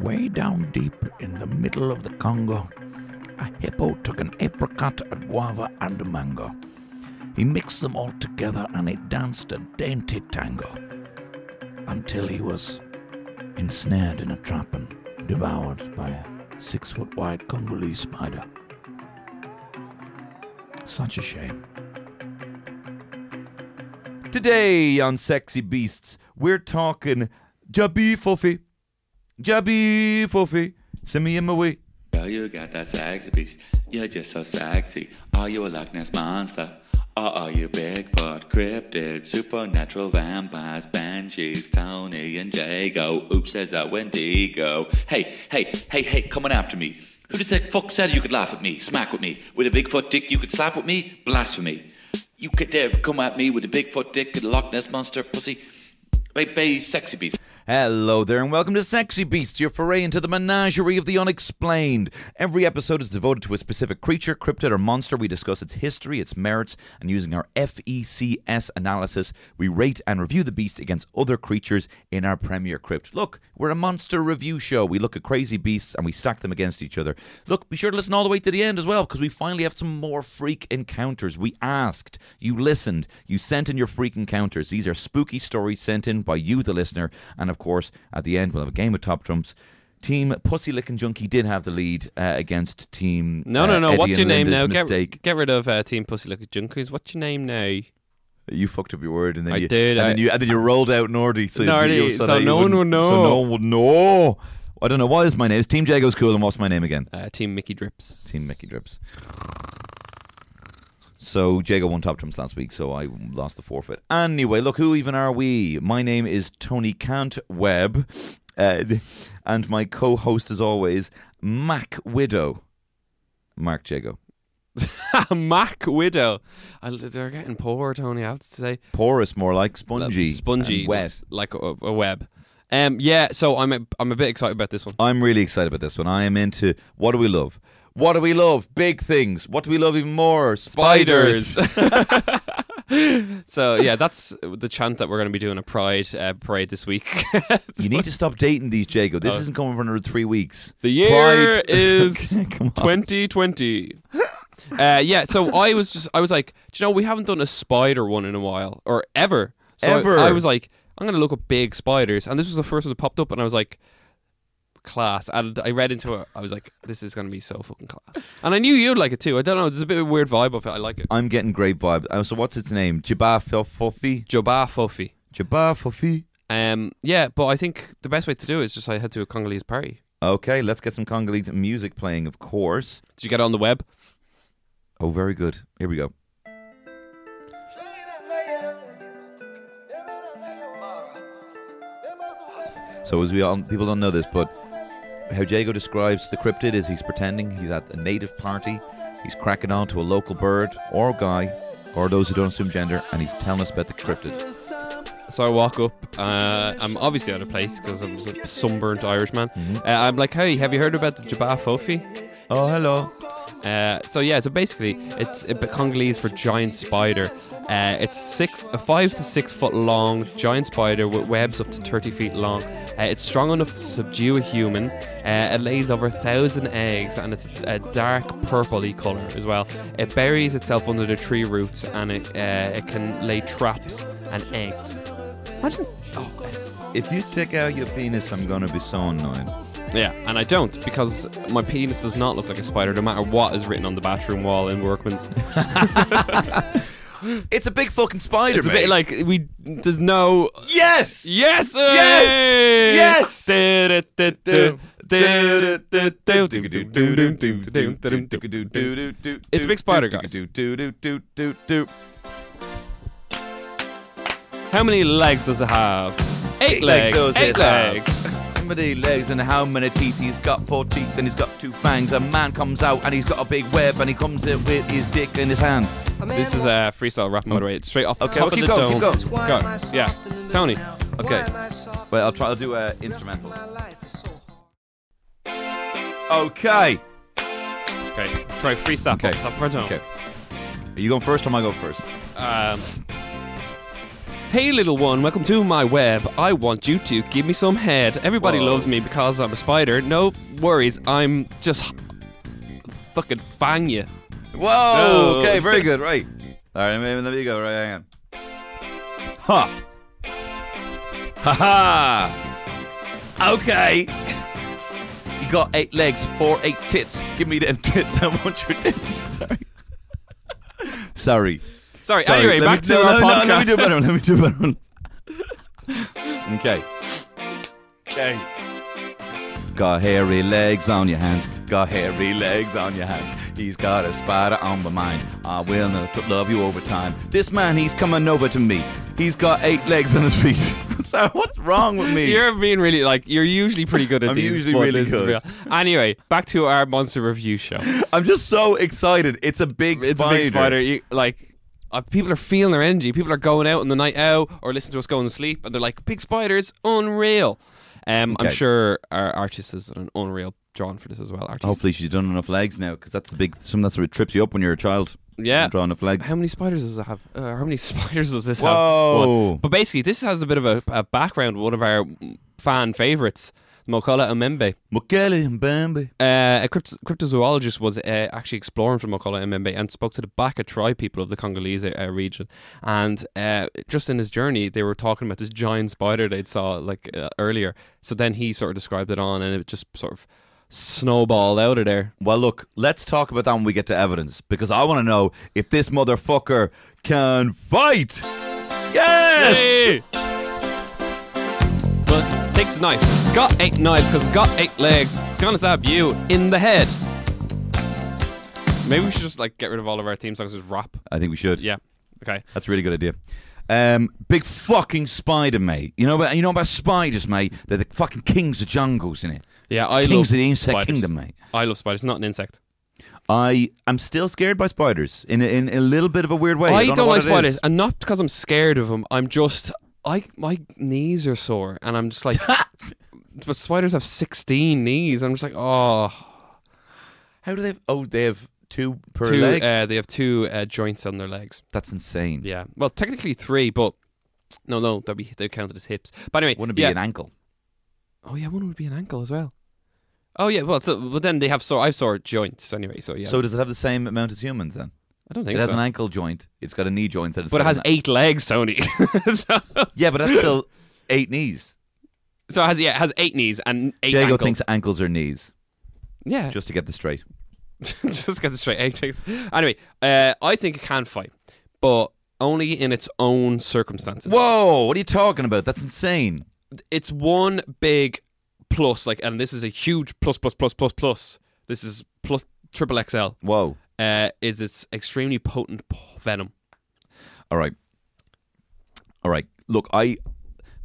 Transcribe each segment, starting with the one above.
Way down deep in the middle of the Congo, a hippo took an apricot, a guava, and a mango. He mixed them all together and he danced a dainty tango until he was ensnared in a trap and devoured by a six foot wide Congolese spider. Such a shame. Today on Sexy Beasts, we're talking Jabby Fuffy. Jabby Fuffy. Send me in my way. Girl, you got that sexy beast. You're just so sexy. Are you a Loch Ness monster? Or are you Bigfoot, cryptid, supernatural vampires, banshees, Tony and Jago? Oops, there's that Wendigo. Hey, hey, hey, hey, coming after me. Who the fuck said you could laugh at me, smack with me? With a Bigfoot dick you could slap with me? Blasphemy. You could dare come at me with a Bigfoot dick and a Loch Ness monster pussy? Bay, bay, sexy beast. Hello there, and welcome to Sexy Beasts, your foray into the menagerie of the unexplained. Every episode is devoted to a specific creature, cryptid, or monster. We discuss its history, its merits, and using our FECS analysis, we rate and review the beast against other creatures in our Premier Crypt. Look, we're a monster review show. We look at crazy beasts and we stack them against each other. Look, be sure to listen all the way to the end as well, because we finally have some more freak encounters. We asked, you listened, you sent in your freak encounters. These are spooky stories sent in by you, the listener, and of course, at the end, we'll have a game of top trumps. Team Pussy Licking Junkie did have the lead uh, against Team. No, uh, no, no. Eddie What's your name Linda's now? Get, Mistake. get rid of uh, Team Pussy Licking Junkies. What's your name now? You fucked up your word, and then I you did, and I- then you and then you rolled out Nordy, so, Nordy, so that no one would know. So no one would know. I don't know what is my name. It's Team Jago's cool, and what's my name again? Uh, Team Mickey Drips. Team Mickey Drips. So Jago won top trumps last week, so I lost the forfeit. Anyway, look, who even are we? My name is Tony Cant Webb, uh, and my co-host, as always, Mac Widow, Mark Jago. Mac Widow. I, they're getting poor, Tony. I have to say, Porous, more like spongy, spongy, wet. like a, a web. Um, yeah. So I'm a, I'm a bit excited about this one. I'm really excited about this one. I am into what do we love? What do we love? Big things. What do we love even more? Spiders. so yeah, that's the chant that we're going to be doing a Pride uh, parade this week. you need to stop dating these, Jago. This Oh. isn't coming for another three weeks. The year Pride- is 2020. Uh, yeah, so I was just, I was like, do you know, we haven't done a spider one in a while, or ever. So I- Ever. I, was like, I'm going to look up big spiders. And this was the first one that popped up, and I was like, class. And I read into it, I was like, this is going to be so fucking class. And I knew you'd like it too. I don't know, there's a bit of a weird vibe of it. I like it. I'm getting great vibes. Uh, so what's its name? Jabba Fuffy? Jabba Fuffy. Jabba Fuffy. Um, yeah, but I think the best way to do it is just I head to a Congolese party. Okay, let's get some Congolese music playing, of course. Did you get it on the web? Oh, very good. Here we go. So, as we all people don't know this, but how Jago describes the cryptid is he's pretending he's at a native party, he's cracking on to a local bird or guy, or those who don't assume gender, and he's telling us about the cryptid. So I walk up. Uh, I'm obviously out of place because I'm a sunburnt Irishman. Uh, I'm like, hey, have you heard about the Jabba Fofi? Oh, hello. Uh, so yeah, so basically, it's a Congolese for giant spider. Uh, it's six, a five to six foot long giant spider with webs up to thirty feet long. Uh, it's strong enough to subdue a human. Uh, it lays over a thousand eggs, and it's a dark purpley color as well. It buries itself under the tree roots, and it uh, it can lay traps and eggs. Imagine, oh, If you take out your penis, I'm gonna be so annoyed. Yeah, and I don't because my penis does not look like a spider, no matter what is written on the bathroom wall in Workman's. It's a big fucking spider, It's a bit like we. There's no. yes, Yes! Yes! Yes! It's a big spider, guys. How many legs does it have? Eight, legs Eight legs. How many legs and how many teeth? He's got four teeth and he's got two fangs. A man comes out and he's got a big web and he comes in with his dick in his hand. This is a freestyle rap, by the way. It's straight off the Okay, top well, of the going, dome. keep Go. Yeah. Tony. Okay. Well, I'll try. I'll do a instrumental. Okay. Okay. Try freestyle. Okay. Top of our dome. Okay. Are you going first or am I going first? Um, hey, little one, welcome to my web. I want you to give me some head. Everybody Whoa. loves me because I'm a spider. No worries, I'm just fucking fang you. Whoa. No. Okay. Very good. Right. All right. Maybe let me go. Right. Hang on. Ha. Ha ha. Okay. You got eight legs, four, eight tits. Give me them tits. I want your tits. Sorry. Sorry. Sorry, Sorry, anyway, let back me, to no, our no, podcast. No, let me do a better one. Let me do a better one. okay. Okay. Got hairy legs on your hands. Got hairy legs on your hands. He's got a spider on my mind. I will not to love you over time. This man, he's coming over to me. He's got eight legs on his feet. so what's wrong with me? You're being really like you're usually pretty good at I'm these. usually really this is good. real. Anyway, back to our monster review show. I'm just so excited. It's a big It's spider. a big spider. You, like uh, people are feeling their energy. People are going out on the night out or listen to us going to sleep, and they're like, "Big spiders, unreal." Um, I'm sure our artist is an unreal drawn for this as well. Artist. Hopefully she's done enough legs now, because that's the big. Some that's what trips you up when you're a child. Yeah. Draw enough legs. How many spiders does it have? Uh, how many spiders does this Whoa. have? One. But basically, this has a bit of a, a background. One of our fan favorites, Mokele-mbembe. Mukele and Uh, a crypt- cryptozoologist was uh, actually exploring from Mokele-mbembe and spoke to the Baka tribe people of the Congolese uh, region. And uh, just in his journey, they were talking about this giant spider they'd saw like uh, earlier. So then he sort of described it on, and it just sort of snowballed out of there. Well, look, let's talk about that when we get to evidence because I want to know if this motherfucker can fight. Yes! Hey! But it takes a knife. It's got eight knives because it's got eight legs. It's gonna stab you in the head. Maybe we should just like get rid of all of our theme songs as rap. I think we should. Yeah. Okay. That's a really good idea. Um, big fucking spider, mate. You know about you know about spiders, mate. They're the fucking kings of jungles, innit? Yeah, I Kings love of the insect spiders. kingdom, mate. I love spiders. Not an insect. I am still scared by spiders in a, in a little bit of a weird way. I don't, don't, know like spiders, and not because I'm scared of them. I'm just I my knees are sore, and I'm just like, but spiders have 16 knees. I'm just like, oh, How do they? Have, oh, they have two per two. leg. Uh, they have two uh, joints on their legs. That's insane. Yeah, well, technically three, but no, no, they'll be they counted as hips. But anyway, Wouldn't it be yeah. an ankle? Oh yeah, one would be an ankle as well. Oh yeah, well, so, but then they have sore. I've sore joints anyway. So yeah, So does it have the same amount as humans then? I don't think It has so. an ankle joint. It's got a knee joint. That but it has eight legs, Tony. so, Yeah, but that's still eight knees. so it has yeah, it has eight knees and eight Diego ankles. thinks ankles are knees, yeah, just to get this straight. just get this straight. Anyway, uh, I think it can fight, but only in its own circumstances. Whoa, what are you talking about? That's insane. It's one big plus, like, and this is a huge plus, plus, plus, plus, plus. This is plus triple XL. Whoa. Uh, is its extremely potent venom. All right. All right. Look, I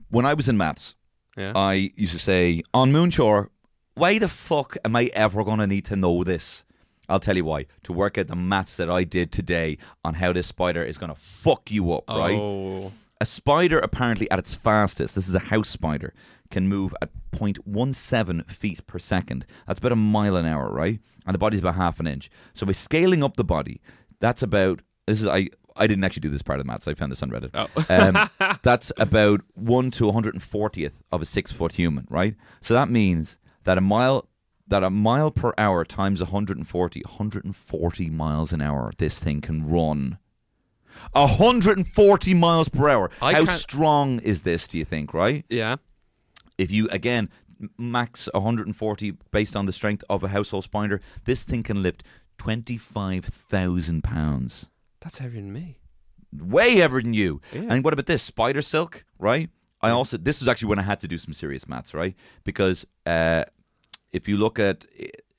when I was in maths, Yeah. I used to say on Moonshore, why the fuck am I ever going to need to know this? I'll tell you why. To work out the maths that I did today on how this spider is going to fuck you up, right? Oh. A spider, apparently at its fastest, this is a house spider, can move at 0.17 feet per second. That's about a mile an hour, right? And the body's about half an inch. So by scaling up the body, that's about this is I I didn't actually do this part of the maths. I found this on Reddit. Oh. um, that's about one to 140th of a six foot human, right? So that means that a mile that a mile per hour times 140, 140 miles an hour, this thing can run. 140 miles per hour. I How can't- strong is this, do you think, right? Yeah. If you, again, max 140 based on the strength of a household spider, this thing can lift 25,000 pounds. That's heavier than me. Way heavier than you. Yeah. And what about this? Spider silk, right? I also, this was actually when I had to do some serious maths, right? Because uh, if you look at,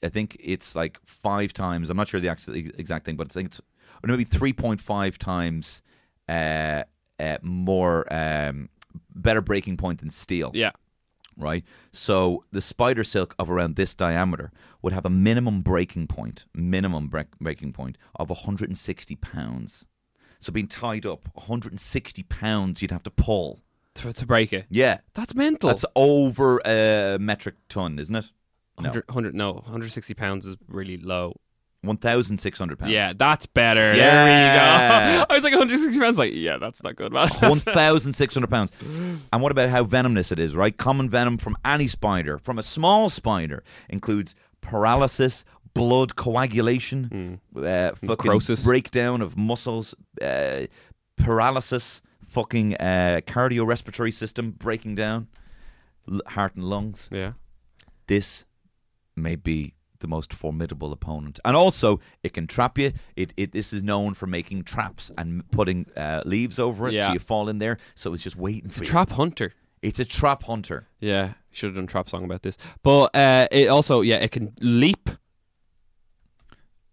I think it's like five times, I'm not sure the actual exact thing, but I think it's or maybe 3.5 times uh, uh, more um, better breaking point than steel. Yeah. right? So the spider silk of around this diameter would have a minimum breaking point, minimum break, breaking point of 160 pounds. So being tied up, 160 pounds you'd have to pull. To, to break it. Yeah, That's mental. that's over a metric ton, isn't it? No, 100, 100 no, 160 pounds is really low. 1,600 pounds. Yeah, that's better. There Yeah. we go. I was like 160 pounds. Like, yeah, that's not good, man. 1,600 pounds. And what about how venomous it is, right? Common venom from any spider, from a small spider, includes paralysis, blood coagulation, uh, fucking Necrosis. breakdown of muscles, uh, paralysis, fucking uh, cardiorespiratory system breaking down, l- heart and lungs. yeah. This may be the most formidable opponent, and also it can trap you. It, it this is known for making traps and putting uh, leaves over it, Yeah. so you fall in there. So it's just waiting It's for a you. trap hunter. It's a trap hunter. Yeah, should have done a trap song about this. But uh, it also, yeah, it can leap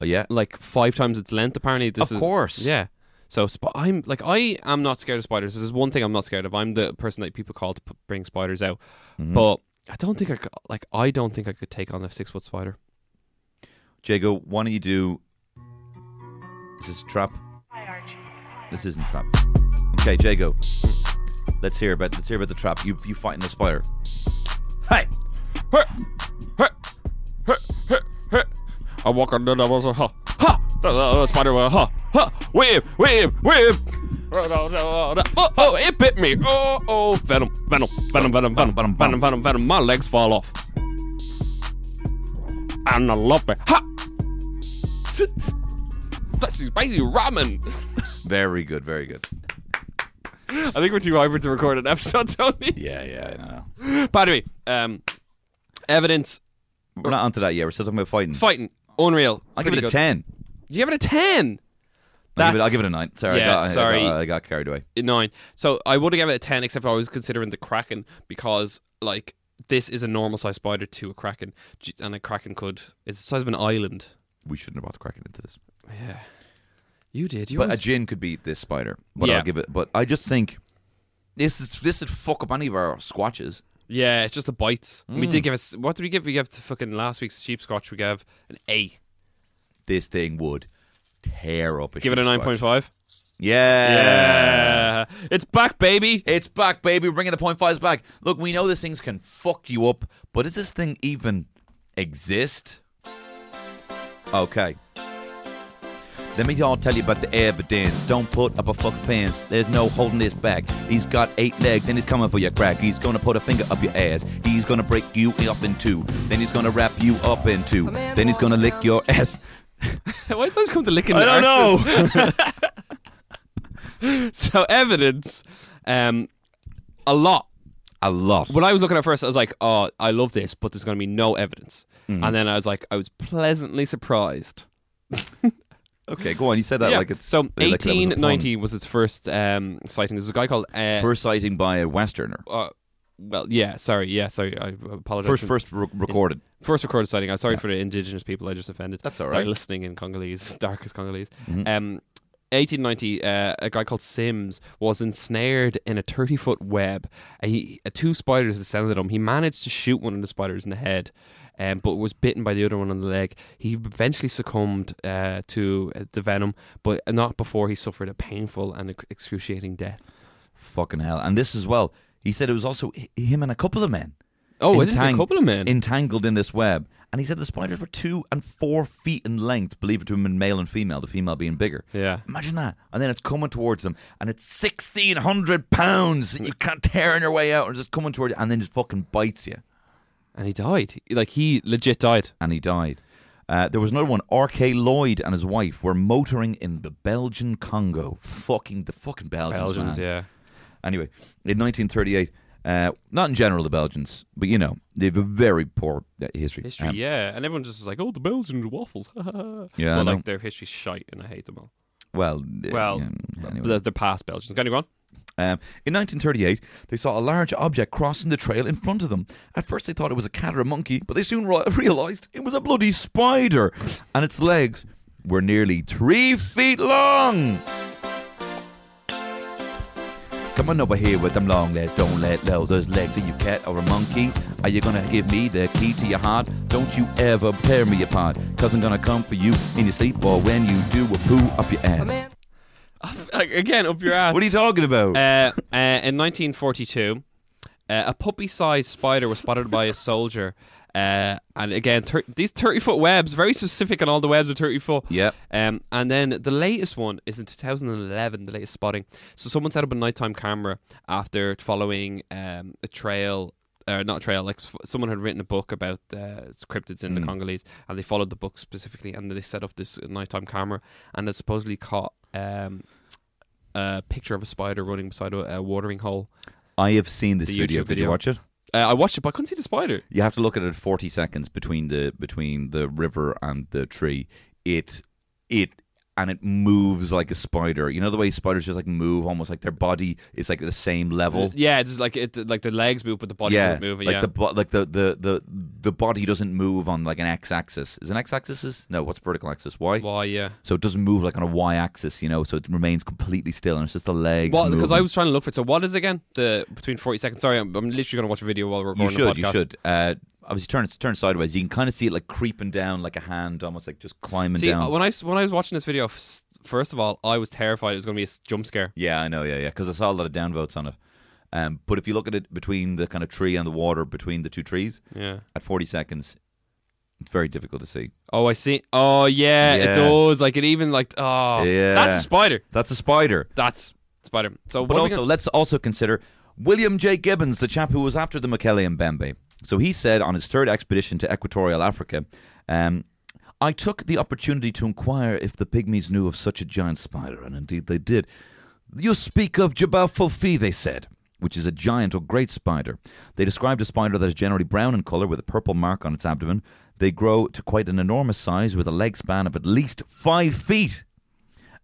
Oh, yeah, like five times its length. Apparently, this of is course. Yeah. So sp- I'm like I am not scared of spiders. This is one thing I'm not scared of. I'm the person that people call to p- bring spiders out. Mm-hmm. But I don't think I could, like I don't think I could take on a six foot spider. Jago, why don't you do? Is this trap? This isn't trap. Okay, Jago. Let's hear about let's hear about the trap. You you fighting the spider. Hey, I walk on the was a ha ha. The, the, the spider was ha ha. Whip whip whip. Oh, oh, it bit me. Oh, oh, venom, venom, venom, venom, venom, venom, venom, venom, venom. My legs fall off. Love it. Ha! That's spicy ramen. very good, very good. I think we're too hyper to record an episode, Tony. Yeah, yeah, I know. By the way, um, evidence, We're not onto that yet. We're still talking about fighting. fighting, unreal. I'll give it a good. ten. You give it a ten. I'll give, it, I'll give it a nine. Sorry, Yeah, I got, I sorry. got- I got carried away. nine. So I would have given it a ten, except I was considering the kraken because like this is a normal size spider to a kraken, and a kraken could it's the size of an island. We shouldn't have brought the kraken into this. Yeah, you did. You But a gin could beat this spider. But Yeah. I'll give it. But I just think this is this would fuck up any of our squatches. yeah, it's just the bites. We Mm. did give us what did we give? We gave to fucking last week's sheep squatch. We gave an A. This thing would tear up. A Give it a nine point five. Yeah. Yeah, it's back, baby. It's back, baby. We're bringing the point fives back. Look, we know these things can fuck you up, but does this thing even exist? Okay. Let me all tell you about the evidence. Don't put up a fuck fence. There's no holding this back. He's got eight legs and he's coming for your crack. He's gonna put a finger up your ass. He's gonna break you up in two. Then he's gonna wrap you up in two. Then he's gonna lick your ass. Why does it come to licking? I don't arses? so evidence, um, a lot. A lot. When I was looking at first, I was like, "Oh, I love this," but there's going to be no evidence. Mm-hmm. And then I was like, I was pleasantly surprised. Okay, go on. You said that yeah. like it's so like that was 1890 was its first um, sighting. There's a guy called uh, First sighting by a Westerner. uh, well, yeah, sorry, yeah, sorry, I apologize. First, first re- recorded. first recorded sighting. I'm sorry for the indigenous people I just offended. That's all right. that are listening in Congolese, darkest Congolese. Mhm. Um, 1890, uh, a guy called Sims was ensnared in a 30 foot web. Uh, he, uh, two spiders descended him. He managed to shoot one of the spiders in the head, um, but was bitten by the other one on the leg. He eventually succumbed uh, to uh, the venom, but not before he suffered a painful and excruciating death. Fucking hell. And this as well. He said it was also him and a couple of men Oh, it is a couple of men. entangled in this web. And he said the spiders were two and four feet in length, believe it to him, in male and female, the female being bigger. yeah. Imagine that. And then it's coming towards them, and it's 1,600 pounds. And you can't tear your way out, and it's just coming towards you, and then it fucking bites you. And he died. Like, he legit died. And he died. Uh, there was another one. R.K. Lloyd and his wife were motoring in the Belgian Congo. Fucking, the fucking Belgians, Belgians, man. yeah. Anyway, in 1938, uh, not in general the Belgians, but you know they have a very poor uh, history. History, Um, yeah, and everyone just is like, "Oh, the Belgians waffles." Yeah, but like their history's shite, and I hate them all. Well, uh, Well, anyway. the, the past Belgians. Can you go on? Um, in 1938, they saw a large object crossing the trail in front of them. At first, they thought it was a cat or a monkey, but they soon ro- realized it was a bloody spider, and its legs were nearly three feet long. Come on over here with them long legs. Don't let low those legs. Are you cat or a monkey? Are you gonna give me the key to your heart? Don't you ever tear me apart. Cause I'm gonna come for you in your sleep or when you do a poo up your ass. Like, Again, up your ass. What are you talking about? Uh, uh, in 1942, uh, a puppy-sized spider was spotted by a soldier. Uh, and again, thir- these 30-foot webs, very specific, and all the webs are 30 foot. Yep. Um, and then the latest one is in 2011, the latest spotting. So someone set up a nighttime camera after following um, a trail. Or not a trail, like s- someone had written a book about uh, cryptids in the Congolese, and they followed the book specifically, and they set up this nighttime camera, and it supposedly caught um, a picture of a spider running beside a, a watering hole. I have seen this The video. Did you watch it? Uh, I watched it, but I couldn't see the spider. You have to look at it 40 seconds between the between the river and the tree. It it and it moves like a spider. You know the way spiders just like move almost like their body is like the same level. Yeah, it's just like it, like the legs move, but the body yeah, doesn't move. like yeah, the bo- like the, the the the body doesn't move on like an x-axis. Is an x-axis is no? What's vertical axis? Y. why? Yeah. So it doesn't move like on a y-axis, you know. So it remains completely still, and it's just the legs. Well, because I was trying to look for it. So what is it again? The between forty seconds. Sorry, I'm, I'm literally going to watch a video while we're You recording should, the you should. Uh, obviously, turn turn sideways. You can kind of see it like creeping down like a hand, almost like just climbing See, down. uh, when I when I was watching this video, first of all, I was terrified it was going to be a jump scare. Yeah, I know. Yeah, yeah. Because I saw a lot of downvotes on it. Um, but if you look at it between the kind of tree and the water, between the two trees, Yeah. at 40 seconds, it's very difficult to see. Oh, I see. Oh, yeah, Yeah. it does. Like it even like oh, Yeah. that's a spider. That's a spider. That's spider. So But what are we also, gonna- let's also consider William J. Gibbons, the chap who was after the Mokele-mbembe. So he said on his third expedition to equatorial Africa, um, I took the opportunity to inquire if the pygmies knew of such a giant spider, and indeed they did. You speak of Jabal Fofi, they said, which is a giant or great spider. They described a spider that is generally brown in colour with a purple mark on its abdomen. They grow to quite an enormous size with a leg span of at least five feet.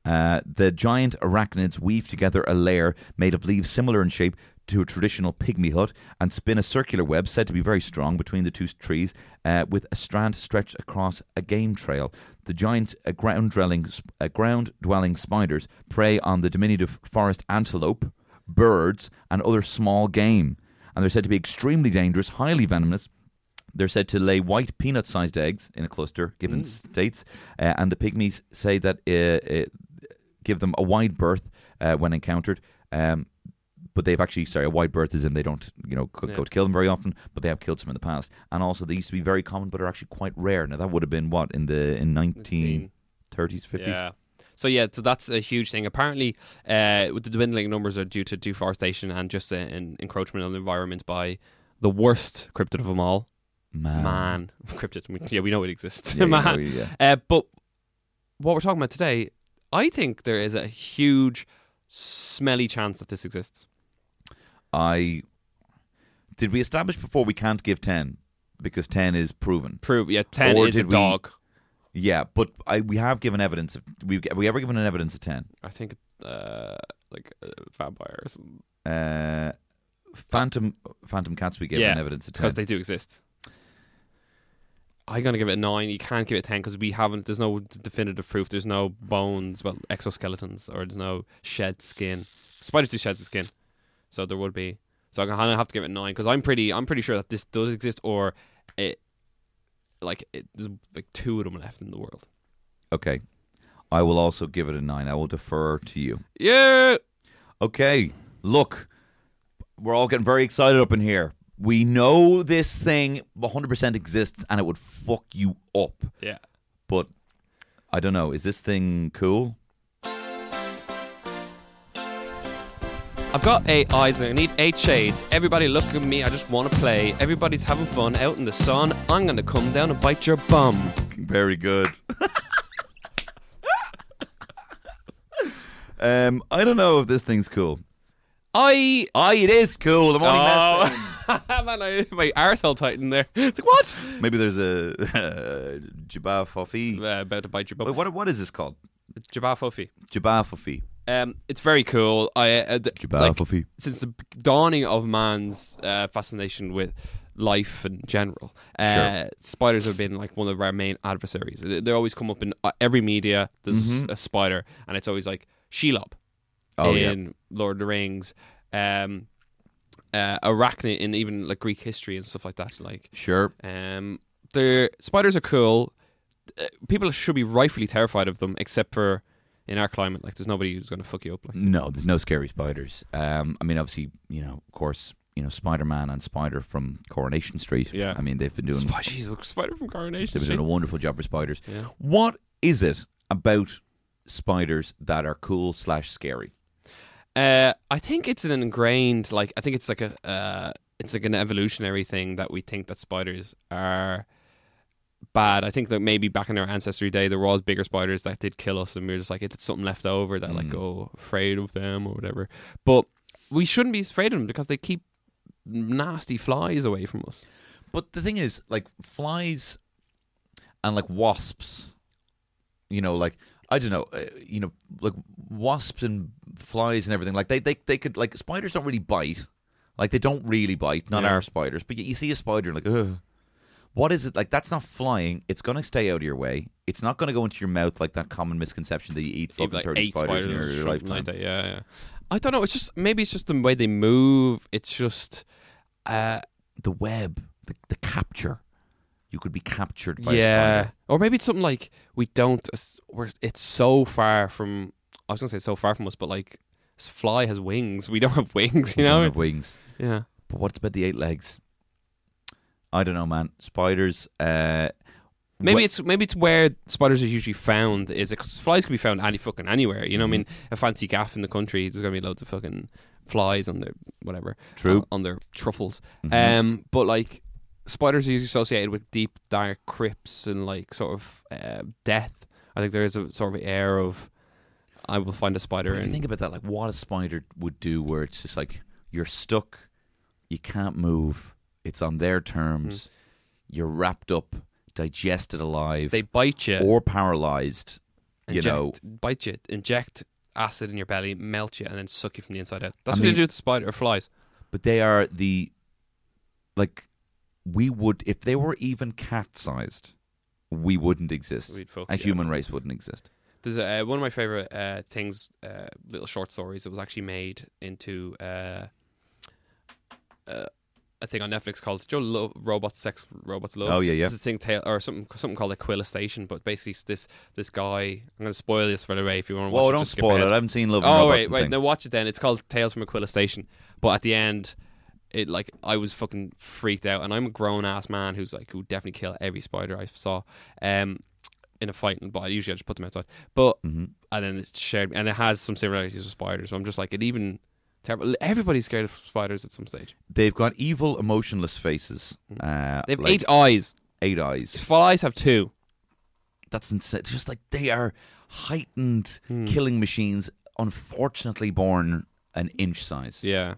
Uh, the giant arachnids weave together a layer made of leaves similar in shape to a traditional pygmy hut and spin a circular web said to be very strong between the two trees uh, with a strand stretched across a game trail. The giant uh, ground dwelling uh, ground dwelling spiders prey on the diminutive forest antelope, birds, and other small game. And they're said to be extremely dangerous, highly venomous, they're said to lay white peanut sized eggs in a cluster, Gibbons states. Uh, and the pygmies say that uh, uh, give them a wide berth uh, when encountered. Um, but they've actually, sorry, a wide berth is in they don't, you know, go, Yeah. go to kill them very often, but they have killed some in the past. And also, they used to be very common, but are actually quite rare. Now, that would have been what in the in 1930s, 50s. Yeah. So yeah, so that's a huge thing. Apparently, uh, with the dwindling numbers are due to deforestation and just uh, an encroachment on the environment by the worst cryptid of them all, Man. man. Cryptid. Yeah, we know it exists. Yeah, know, man. yeah. Uh, but what we're talking about today, I think there is a huge, smelly chance that this exists. I did we establish before we can't give ten because ten is proven. Prove yeah, ten Or is a we- dog. Yeah, but I we have given evidence. Of, we've have we ever given an evidence of ten? I think uh, like a vampire or something Uh, phantom phantom cats we gave Yeah, an evidence of ten. because they do exist. I'm gonna give it a nine. You can't give it a ten because we haven't. There's no definitive proof. There's no bones, well, exoskeletons, or there's no shed skin. Spiders do shed the skin, so there would be. So I kind gonna have to give it a nine because I'm pretty. I'm pretty sure that this does exist, or it, like, it, there's like two of them left in the world. okay, I will also give it a nine. I will defer to you. Yeah. Okay, look, we're all getting very excited up in here. We know this thing 100% exists and it would fuck you up. Yeah. But I don't know. Is this thing cool? I've got eight eyes and I need eight shades. Everybody look at me, I just want to play. Everybody's having fun out in the sun. I'm going to come down and bite your bum. Very good. um, I don't know if this thing's cool. I. Oh, it is cool. I'm only messing. Oh, man, I, my arsehole tightened there. It's like, what? Maybe there's a uh, Jabba Fofi. Uh, about to bite your bum. Wait, what, what is this called? Jabba Fuffy. Jabba Fofi. Um, it's very cool. I uh, d- like, since the dawning of man's uh, fascination with life in general, uh, Sure. spiders have been like one of our main adversaries. They, they always come up in uh, every media. There's Mhm. a spider, and it's always like Shelob Oh, yeah. in Lord of the Rings. um, uh, arachnid in even like Greek history and stuff like that. Like, Sure. um, the spiders are cool. Uh, People should be rightfully terrified of them, except for in our climate. Like, there's nobody who's going to fuck you up. Like, No, there's no scary spiders. Um, I mean, obviously, you know, of course, you know, Spider Man and Spider from Coronation Street. Yeah. I mean, they've been doing Sp- Jesus, spider from Coronation Street. they've been Street. doing a wonderful job for spiders. Yeah. What is it about spiders that are cool slash scary? Uh, I think it's an ingrained like I think it's like a uh, it's like an evolutionary thing that we think that spiders are bad. I think that maybe back in our ancestry day there was bigger spiders that did kill us, and we were just like it's something left over that like Mm. oh afraid of them or whatever. But we shouldn't be afraid of them because they keep nasty flies away from us. But the thing is, like flies and like wasps, you know, like I don't know, uh, you know, like wasps and flies and everything. Like they, they, they could like spiders don't really bite. Like they don't really bite. Not Yeah. our spiders, but you, you see a spider and like, ugh. What is it like? That's not flying. It's going to stay out of your way. It's not going to go into your mouth like that common misconception that you eat fucking like thirty eight spiders, in or your, lifetime. like. Yeah, yeah. I don't know. It's just maybe it's just the way they move. It's just. Uh, The web, the, the capture. You could be captured by a yeah, spider. or maybe it's something like we don't. We're, it's so far from. I was gonna say so far from us, but like, fly has wings. We don't have wings, you don't know. have wings. Yeah, But what about the eight legs? I don't know, man. Spiders. Uh, maybe wh- it's maybe it's where spiders are usually found. Is it because flies can be found any fucking anywhere? You know, what I mean, Mm-hmm. a fancy gaff in the country, there's gonna be loads of fucking flies on their whatever. True. on, on their truffles. Mhm. Um, but like spiders are usually associated with deep, dark crypts and like sort of uh, death. I think there is a sort of air of I will find a spider But if you and think about that, like what a spider would do, where it's just like you're stuck, you can't move, it's on their terms, you're wrapped up, digested alive, they bite you, or paralyzed. You know, bite you, inject acid in your belly, melt you, and then suck you from the inside out. That's I what mean- they do with spider or flies. but they are the like we would if they were even cat-sized, we wouldn't exist. We'd fuck a human race wouldn't exist. There's uh, one of my favorite uh, things, uh, little short stories that was actually made into uh, a thing on Netflix called Joe Lo- Robots Sex Robots Love. Oh, yeah, yeah. It's a thing tale or something something called Aquila Station, but basically it's this this guy. I'm going to spoil this for the way if you want to watch Whoa, it. don't spoil it. I haven't seen Love Oh wait, wait, thing. no, watch it then. It's called Tales from Aquila Station. But at the end, it like I was fucking freaked out, and I'm a grown ass man who's like who definitely kill every spider I saw, um, in a fight. But I usually I just put them outside. But Mhm. and then it's shared, and it has some similarities with spiders. So I'm just like it even terrible. Everybody's scared of spiders at some stage. They've got evil, emotionless faces. Uh, Mm. They have like eight eyes. eight eyes. Flies have two. That's insane. Just like they are heightened Hmm. killing machines, unfortunately born an inch size, Yeah.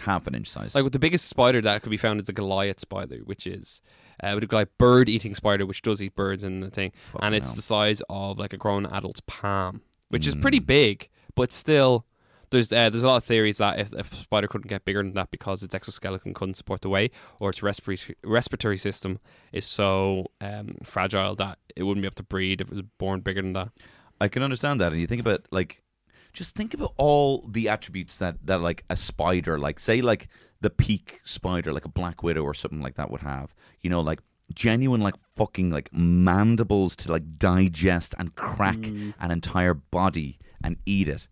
half an inch size. Like with the biggest spider that could be found is the Goliath spider, which is uh, with a Goliath bird eating spider, which does eat birds in the thing, Fucking and it's hell. the size of like a grown adult's palm, which is pretty Mm. big, but still. There's uh, there's a lot of theories that if, if a spider couldn't get bigger than that because its exoskeleton couldn't support the weight, or its respiratory respiratory system is so um, fragile that it wouldn't be able to breed if it was born bigger than that. I can understand that, and you think about like, just think about all the attributes that that like a spider, like say like the peak spider, like a black widow or something like that would have. You know, like genuine like fucking like mandibles to like digest and crack an entire body and eat it.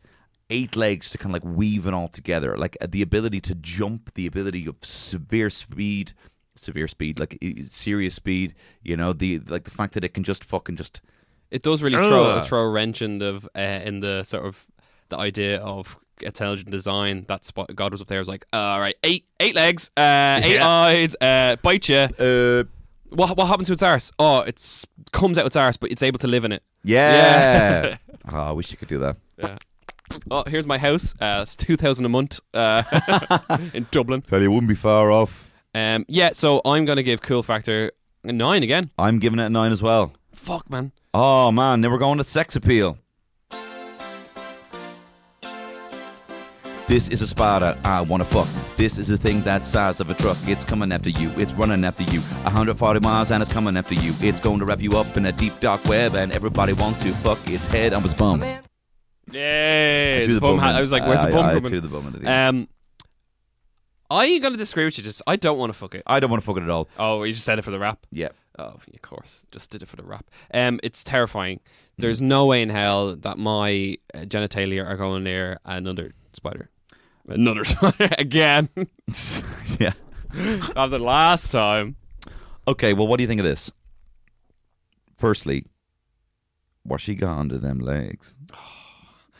Eight legs to kind of like weave it all together, like uh, the ability to jump, the ability of severe speed, severe speed, like uh, serious speed. You know, the like the fact that it can just fucking just It does really throw Ugh. throw a wrench in the uh, in the sort of the idea of intelligent design. That spot God was up there was like, all right, eight eight legs, uh, eight Yeah. eyes, uh, bite you. uh What what happens to its arse? Oh, it's comes out its arse, but it's able to live in it. Yeah. Yeah. oh, I wish you could do that. Yeah. Oh, here's my house. Uh, it's two thousand a month uh, in Dublin. Tell you, wouldn't be far off. Um, yeah. So I'm gonna give cool factor a nine again. I'm giving it a nine as well. Fuck man. Oh man, then we're going to sex appeal. This is a spider I wanna fuck. This is a thing that size of a truck. It's coming after you. It's running after you. 140 miles and it's coming after you. It's going to wrap you up in a deep dark web and everybody wants to fuck its head on its bum. Yay! threw The bum hat. I was like, where's the I- bum I coming? threw the bum into the. Um, I'm gonna disagree with you. Just I don't want to fuck it. I don't want to fuck it at all. Oh, you just said it for the rap. Yeah. Oh, of course, just did it for the rap. Um, it's terrifying. There's no way in hell that my uh, genitalia are going near another spider. Another spider again. yeah. After the last time. Okay, well, what do you think of this? Firstly, what she got under them legs?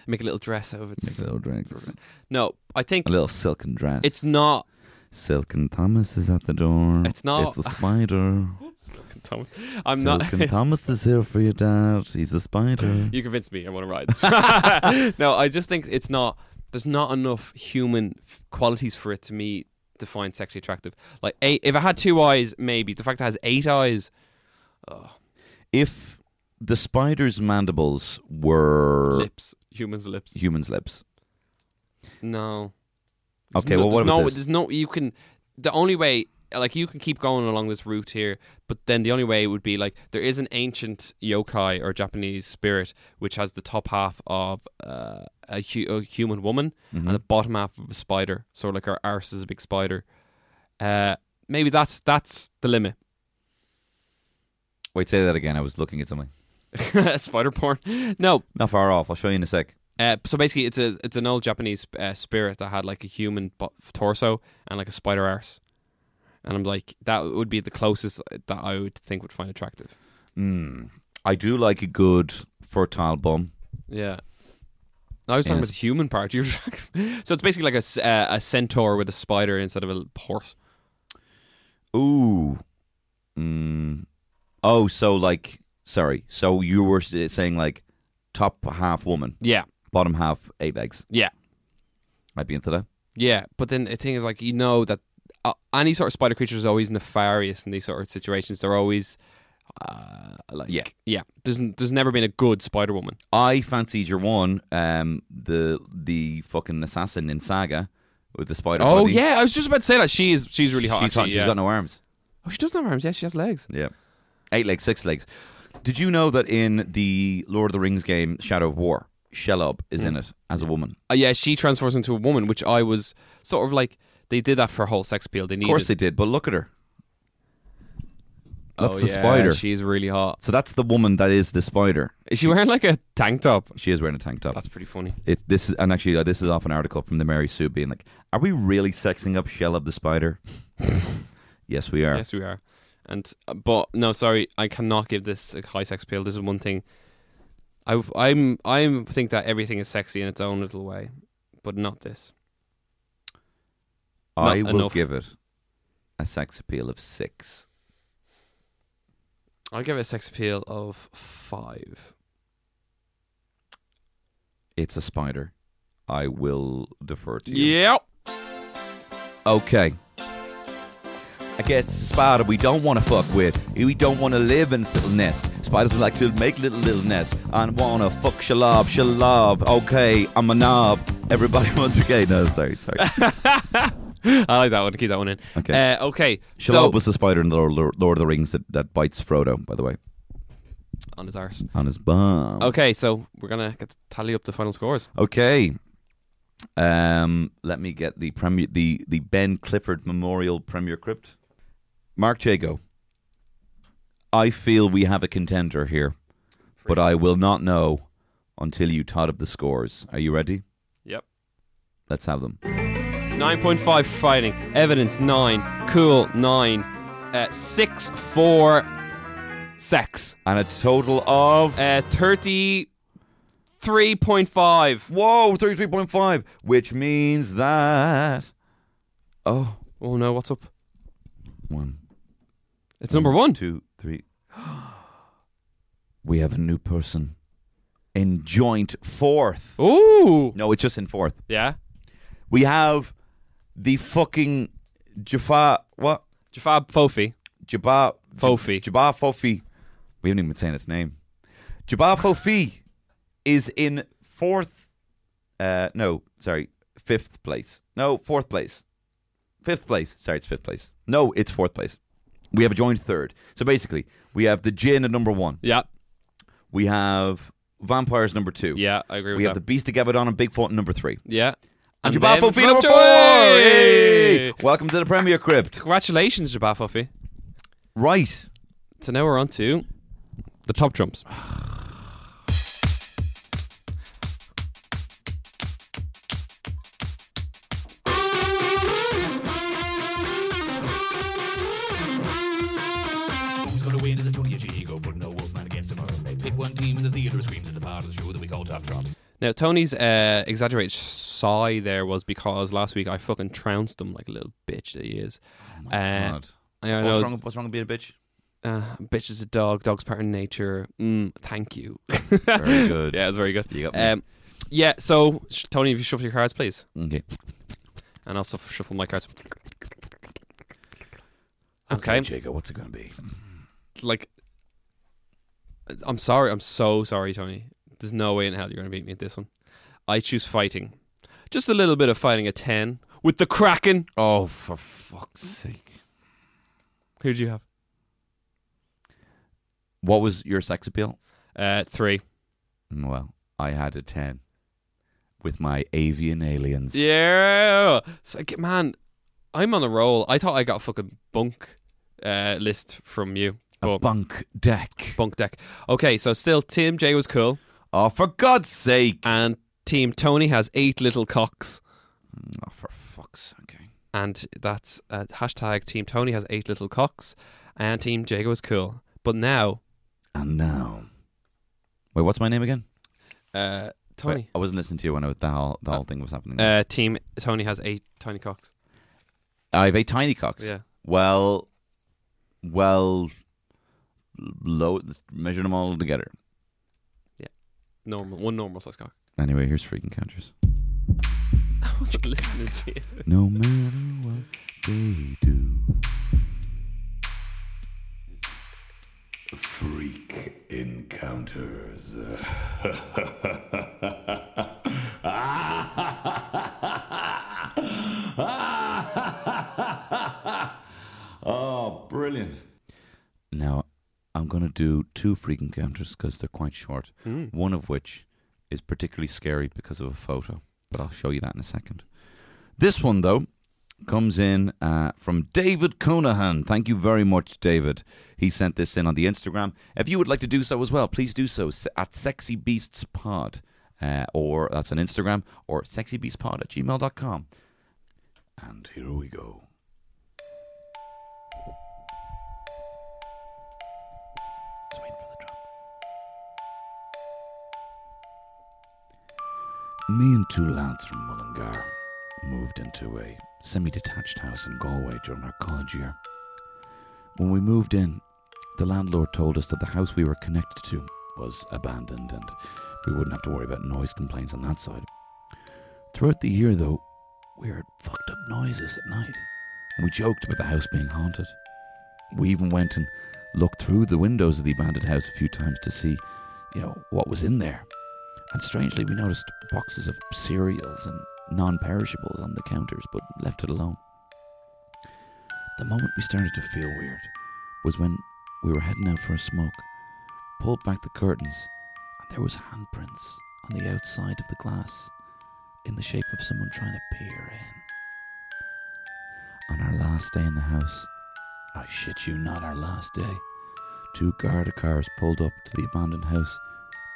Make a little dress out of it. Make a little drinks. No, I think A little silken dress. it's not. Silken Thomas is at the door. It's not- It's a spider. Silken Thomas. I'm not. Silken Thomas is here for your dad. He's a spider. You convinced me. I want to ride. no, I just think it's not. There's not enough human qualities for it to me to find sexually attractive. Like, eight, if I had two eyes, maybe. The fact that it has eight eyes, oh. if the spider's mandibles were lips, humans' lips. humans' lips, No. There's Okay, no, well, what there's about no, this? There's no. You can. The only way, like, you can keep going along this route here, but then the only way would be like there is an ancient yokai or Japanese spirit which has the top half of uh, a, hu- a human woman Mm-hmm. and the bottom half of a spider. So like our arse is a big spider. Uh, maybe that's that's the limit. wait, say that again. I was looking at something. spider porn. No. Not far off. I'll show you in a sec. Uh, so basically, it's a it's an old Japanese uh, spirit that had like a human bo- torso and like a spider arse, and I'm like that would be the closest that I would think would find attractive. Mm. I do like a good fertile bum. Yeah. I was talking Yes. about the human part. You so it's basically like a, uh, a centaur with a spider instead of a horse. Ooh. Mm. Oh, so like, sorry. So you were saying like top half woman, Yeah, bottom half eight legs. yeah, Might be into that. yeah. But then the thing is, like, you know that uh, any sort of spider creature is always nefarious in these sort of situations. They're always uh, like, Yeah. yeah. There's n- there's never been a good spider woman. I fancied your one, um, the the fucking assassin in Saga with the spider. Oh body. yeah, I was just about to say that she is she's really hot. she's, hot, actually, she's yeah. got no arms. Oh, she doesn't have arms. Yeah, she has legs. Yeah, eight legs, six legs. Did you know that in the Lord of the Rings game Shadow of War, Shelob is in it as a woman? Uh, yeah, she transforms into a woman, which I was sort of like they did that for whole sex appeal. They Of needed. course they did, but look at her. That's Oh, the yeah, spider. She's really hot. So that's the woman that is the spider. Is she wearing like a tank top? She is wearing a tank top. That's pretty funny. It, this is, and actually, uh, this is off an article from the Mary Sue being like, "Are we really sexing up Shelob the spider?" yes, we are. Yes, we are. And uh, but no, sorry, I cannot give this a high sex appeal. This is one thing. I I'm I think that everything is sexy in its own little way, but not this. I will enough. give it a sex appeal of six. I'll give it a sex appeal of five. It's a spider. I will defer to you. Yep. Okay. I guess it's a spider we don't want to fuck with. We don't want to live in this little nest. Spiders like to make little little nests. I want to fuck Shelob, Shelob. Okay, I'm a knob. Everybody wants a gay. No, sorry, sorry. I like that one. Keep that one in. Okay. Uh, okay. Shelob so was the spider in the Lord, Lord of the Rings that, that bites Frodo, by the way, on his arse. on his bum. Okay, so we're gonna get to tally up the final scores. Okay. Um, let me get the premier, the the Ben Clifford Memorial Premier Crypt. Mark Jago. I feel we have a contender here, but I will not know until you tot up the scores. Are you ready? Yep. Let's have them. 9.5 fighting. Evidence 9. Cool 9. Uh, 6 for sex. And a total of Uh, 33.5. whoa, thirty-three point five, which means that oh, Oh no, what's up? one, It's number one. two, three. we have a new person in joint fourth. Ooh. No, it's just in fourth. Yeah. We have the fucking Jaffa. What? Jafab Fofi. Jabba. Fofi. Jabba Fofi. We haven't even been saying its name. Jabba Fofi is in fourth. Uh, no, sorry, fifth place. No, fourth place. Fifth place. Sorry, it's fifth place. No, it's fourth place. We have a joint third. So basically, we have the Jinn at number one. Yeah. We have vampires number two. Yeah, I agree with We have that. the Beast of Gévaudan and Bigfoot number three. yeah. And Jabba Fofi number four! Hey! Welcome to the Premier Crypt. Congratulations, Jabba Fuffy. Right. So now we're on to the top trumps. team in the theater, screams at the part of the show that we call Top Trumps. Now, Tony's uh, exaggerated sigh there was because last week I fucking trounced him like a little bitch that he is. Oh uh, God. I know. What's wrong, what's wrong with being a bitch? Uh, bitch is a dog. Dog's part of nature. Mm, thank you. Very good. yeah, it's very good. You got me. Um, yeah. So, sh- Tony, if you shuffle your cards, please, Okay. and I'll shuffle my cards. Okay. Jago, what's it going to be? Like, I'm sorry. I'm so sorry, Tony. There's no way in hell you're going to beat me at this one. I choose fighting. Just a little bit of fighting. A ten with the Kraken. Oh, for fuck's sake. Who do you have? What was your sex appeal? Uh, three. Well, I had a 10 with my avian aliens. Yeah. So, like, man, I'm on a roll. I thought I got a fucking bunk uh, list from you. A bunk deck. bunk deck. Okay, so still Team J was cool, Oh, for God's sake. and Team Tony has eight little cocks, Oh, for fuck's sake. and that's uh, hashtag Team Tony has eight little cocks, and Team J was cool. But now, And now. Wait, what's my name again? uh, Wait, Tony, I wasn't listening to you when I, the, whole, the whole thing was happening. uh, Team Tony has eight tiny cocks. I have eight tiny cocks. Yeah. Well, well, low, measure them all together. Yeah, Normal, one normal size cock. Anyway, here's freaking counters. I wasn't listening to you. No matter what they do. Freak encounters. oh, brilliant. Now, I'm going to do two freak encounters because they're quite short. Mm. One of which is particularly scary because of a photo, but I'll show you that in a second. This one, though, comes in uh, from David Conahan. Thank you very much, David. He sent this in on the Instagram. If you would like to do so as well, please do so at Sexy Beasts Pod, uh, or that's on Instagram, or sexybeastpod at gmail.com. And here we go. Me and two lads from Mullingar moved into a semi detached house in Galway during our college year. When we moved in, the landlord told us that the house we were connected to was abandoned and we wouldn't have to worry about noise complaints on that side. Throughout the year, though, we heard fucked up noises at night, and we joked about the house being haunted. We even went and looked through the windows of the abandoned house a few times to see, you know, what was in there. And strangely, we noticed boxes of cereals and non perishables on the counters, but left it alone. The moment we started to feel weird was when we were heading out for a smoke, pulled back the curtains, and there was handprints on the outside of the glass in the shape of someone trying to peer in. On our last day in the house, I shit you not, our last day, two Garda cars pulled up to the abandoned house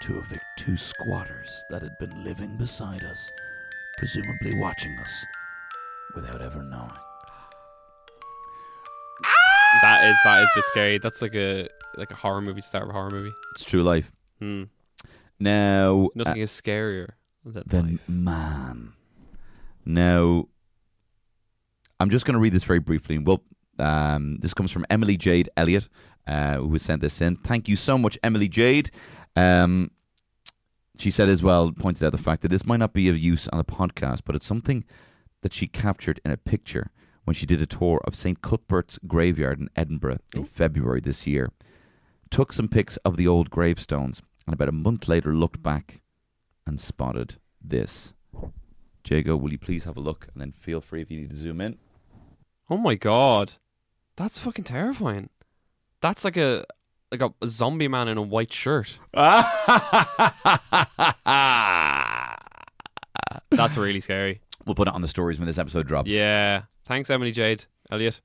to evict two squatters that had been living beside us, presumably watching us, without ever knowing. That is that is a bit scary. That's like a like a horror movie, start of a horror movie. It's true life. Hmm. Now, Nothing is scarier than than life. man. Now, I'm just going to read this very briefly. Well, um, this comes from Emily Jade Elliott, uh, who has sent this in. Thank you so much, Emily Jade. Um, she said as well, pointed out the fact that this might not be of use on a podcast, but it's something that she captured in a picture when she did a tour of St. Cuthbert's graveyard in Edinburgh in February this year. Took some pics of the old gravestones, and about a month later looked back and spotted this. Jago, will you please have a look and then feel free if you need to zoom in? Oh my god, that's fucking terrifying. That's like a like a, a zombie man in a white shirt. That's really scary. We'll put it on the stories when this episode drops. Yeah. Thanks, Emily Jade. Elliot.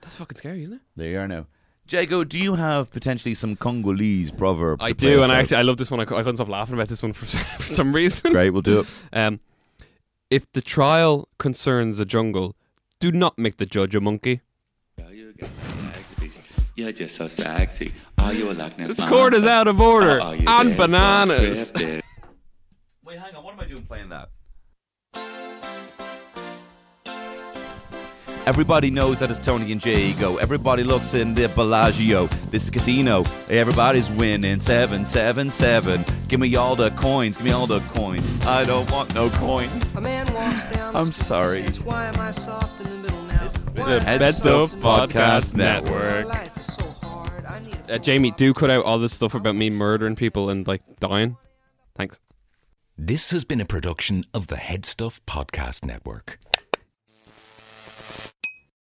That's fucking scary, isn't it? There you are now. Jago, do you have potentially some Congolese proverb? I to play do, us and I out? actually I love this one. I, cou- I couldn't stop laughing about this one for, for some reason. Great, we'll do it. Um, if the trial concerns a jungle, do not make the judge a monkey. Are you a sexy beast? You're just so sexy. Are you a Loch Ness This court is out of order. Or are On bananas. Wait, hang on. What am I doing playing that? Everybody knows that it's Tony and Jago. Everybody looks in the Bellagio. This is casino. Everybody's winning. Seven, seven, seven. Give me all the coins. Give me all the coins. I don't want no coins. A man walks down I'm street sorry. and says, Why am I soft in the middle now? The am I Best soft of in the middle Podcast now? Network. Uh, Jamie, do cut out all this stuff about me murdering people and like dying. Thanks. This has been a production of the HeadStuff Podcast Network.